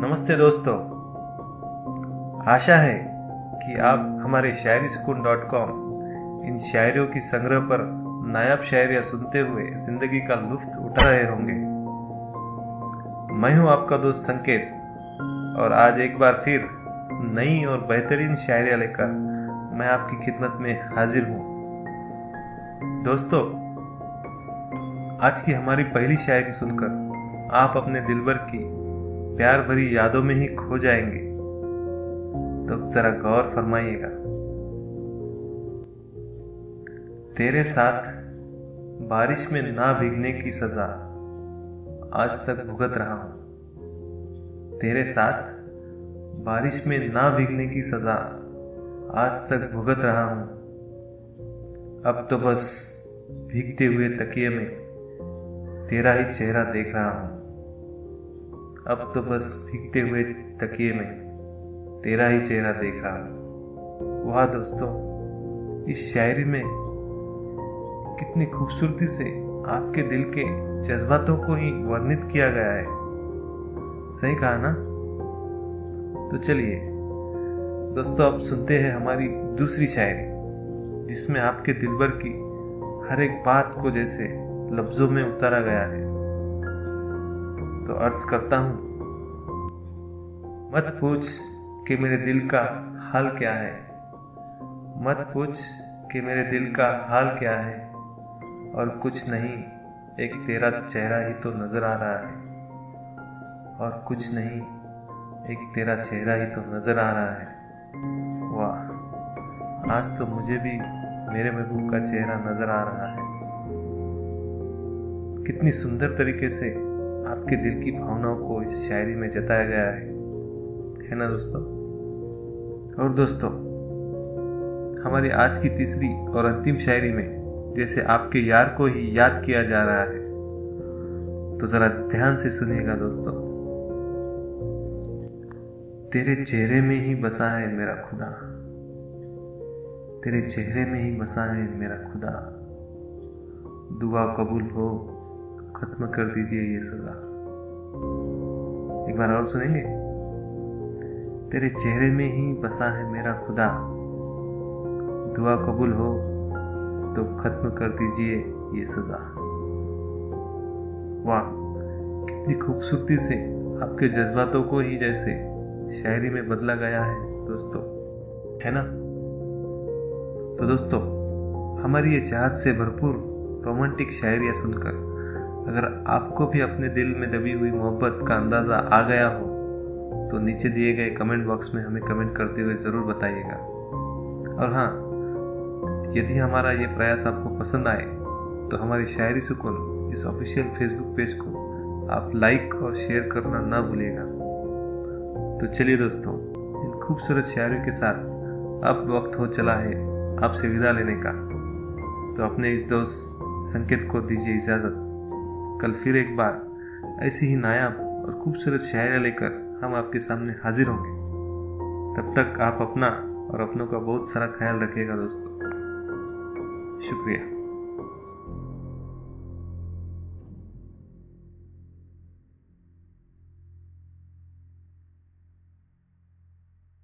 नमस्ते दोस्तों। आशा है कि आप हमारे शायरी सुकून डॉट कॉम इन शायरियों की संग्रह पर नायाब शायरियाँ सुनते हुए ज़िंदगी का लुफ्त उठा रहे होंगे। मैं हूँ आपका दोस्त संकेत और आज एक बार फिर नई और बेहतरीन शायरिया लेकर मैं आपकी खिदमत में हाजिर हूँ। दोस्तों, आज की हमारी पहली शायरी सुनकर आप अपने दिलबर की प्यार भरी यादों में ही खो जाएँगे। तो जरा गौर फरमाइएगा। तेरे साथ बारिश में ना भीगने की सजा आज तक भुगत रहा हूँ। तेरे साथ बारिश में ना भीगने की सजा आज तक भुगत रहा हूँ। अब तो बस भीगते हुए तकिए में तेरा ही चेहरा देख रहा हूँ। अब तो बस भीगते हुए तकिए में तेरा ही चेहरा देख रहा हूँ। वाह दोस्तों, इस शायरी में कितनी खूबसूरती से आपके दिल के जज्बातों को ही वर्णित किया गया है। सही कहा ना? तो चलिए, दोस्तों, अब सुनते हैं हमारी दूसरी शायरी, जिसमें आपके दिलबर की हर एक बात को जैसे लफ्जों में उतारा गया है। तो अर्ज़ करता हूँ। मत पूछ कि मेरे दिल का हाल क्या है। मत पूछ कि मेरे दिल का हाल क्या है। और कुछ नहीं, एक तेरा चेहरा ही तो नज़र आ रहा है। और कुछ नहीं, एक तेरा चेहरा ही तो नज़र आ रहा है। वाह, आज तो मुझे भी मेरे महबूब का चेहरा नज़र आ रहा है। कितनी सुंदर तरीके से आपके दिल की भावनाओं को इस शायरी में जताया गया है। है ना दोस्तों? और दोस्तों, हमारी आज की तीसरी और अंतिम शायरी में जैसे आपके यार को ही याद किया जा रहा है तो जरा ध्यान से सुनिएगा दोस्तों। तेरे चेहरे में ही बसा है मेरा खुदा। तेरे चेहरे में ही बसा है मेरा खुदा। दुआ कबूल हो, खत्म कर दीजिए ये सजा। एक बार और सुनेंगे? तेरे चेहरे में ही बसा है मेरा खुदा। दुआ कबूल हो तो खत्म कर दीजिए ये सजा। वाह, कितनी खूबसूरती से आपके जज्बातों को ही जैसे शायरी में बदला गया है, दोस्तों। है ना? तो दोस्तों, हमारी ये चाहत से भरपूर रोमांटिक शायरियाँ सुनकर अगर आपको भी अपने दिल में दबी हुई मोहब्बत का अंदाज़ा आ गया हो तो नीचे दिए गए कमेंट बॉक्स में हमें कमेंट करते हुए ज़रूर बताइएगा। और हाँ यदि हमारा ये प्रयास आपको पसंद आए तो हमारी शायरी सुकून इस ऑफिशियल फेसबुक पेज को आप लाइक और शेयर करना ना भूलिएगा। तो चलिए दोस्तों, इन खूबसूरत शायरी के साथ अब वक्त हो चला है आपसे विदा लेने का। तो अपने इस दोस्त संकेत को दीजिए इजाज़त। कल फिर एक बार ऐसी ही नायाब और खूबसूरत शायरा लेकर हम आपके सामने हाजिर होंगे। तब तक आप अपना और अपनों का बहुत सारा ख्याल रखिएगा दोस्तों। शुक्रिया।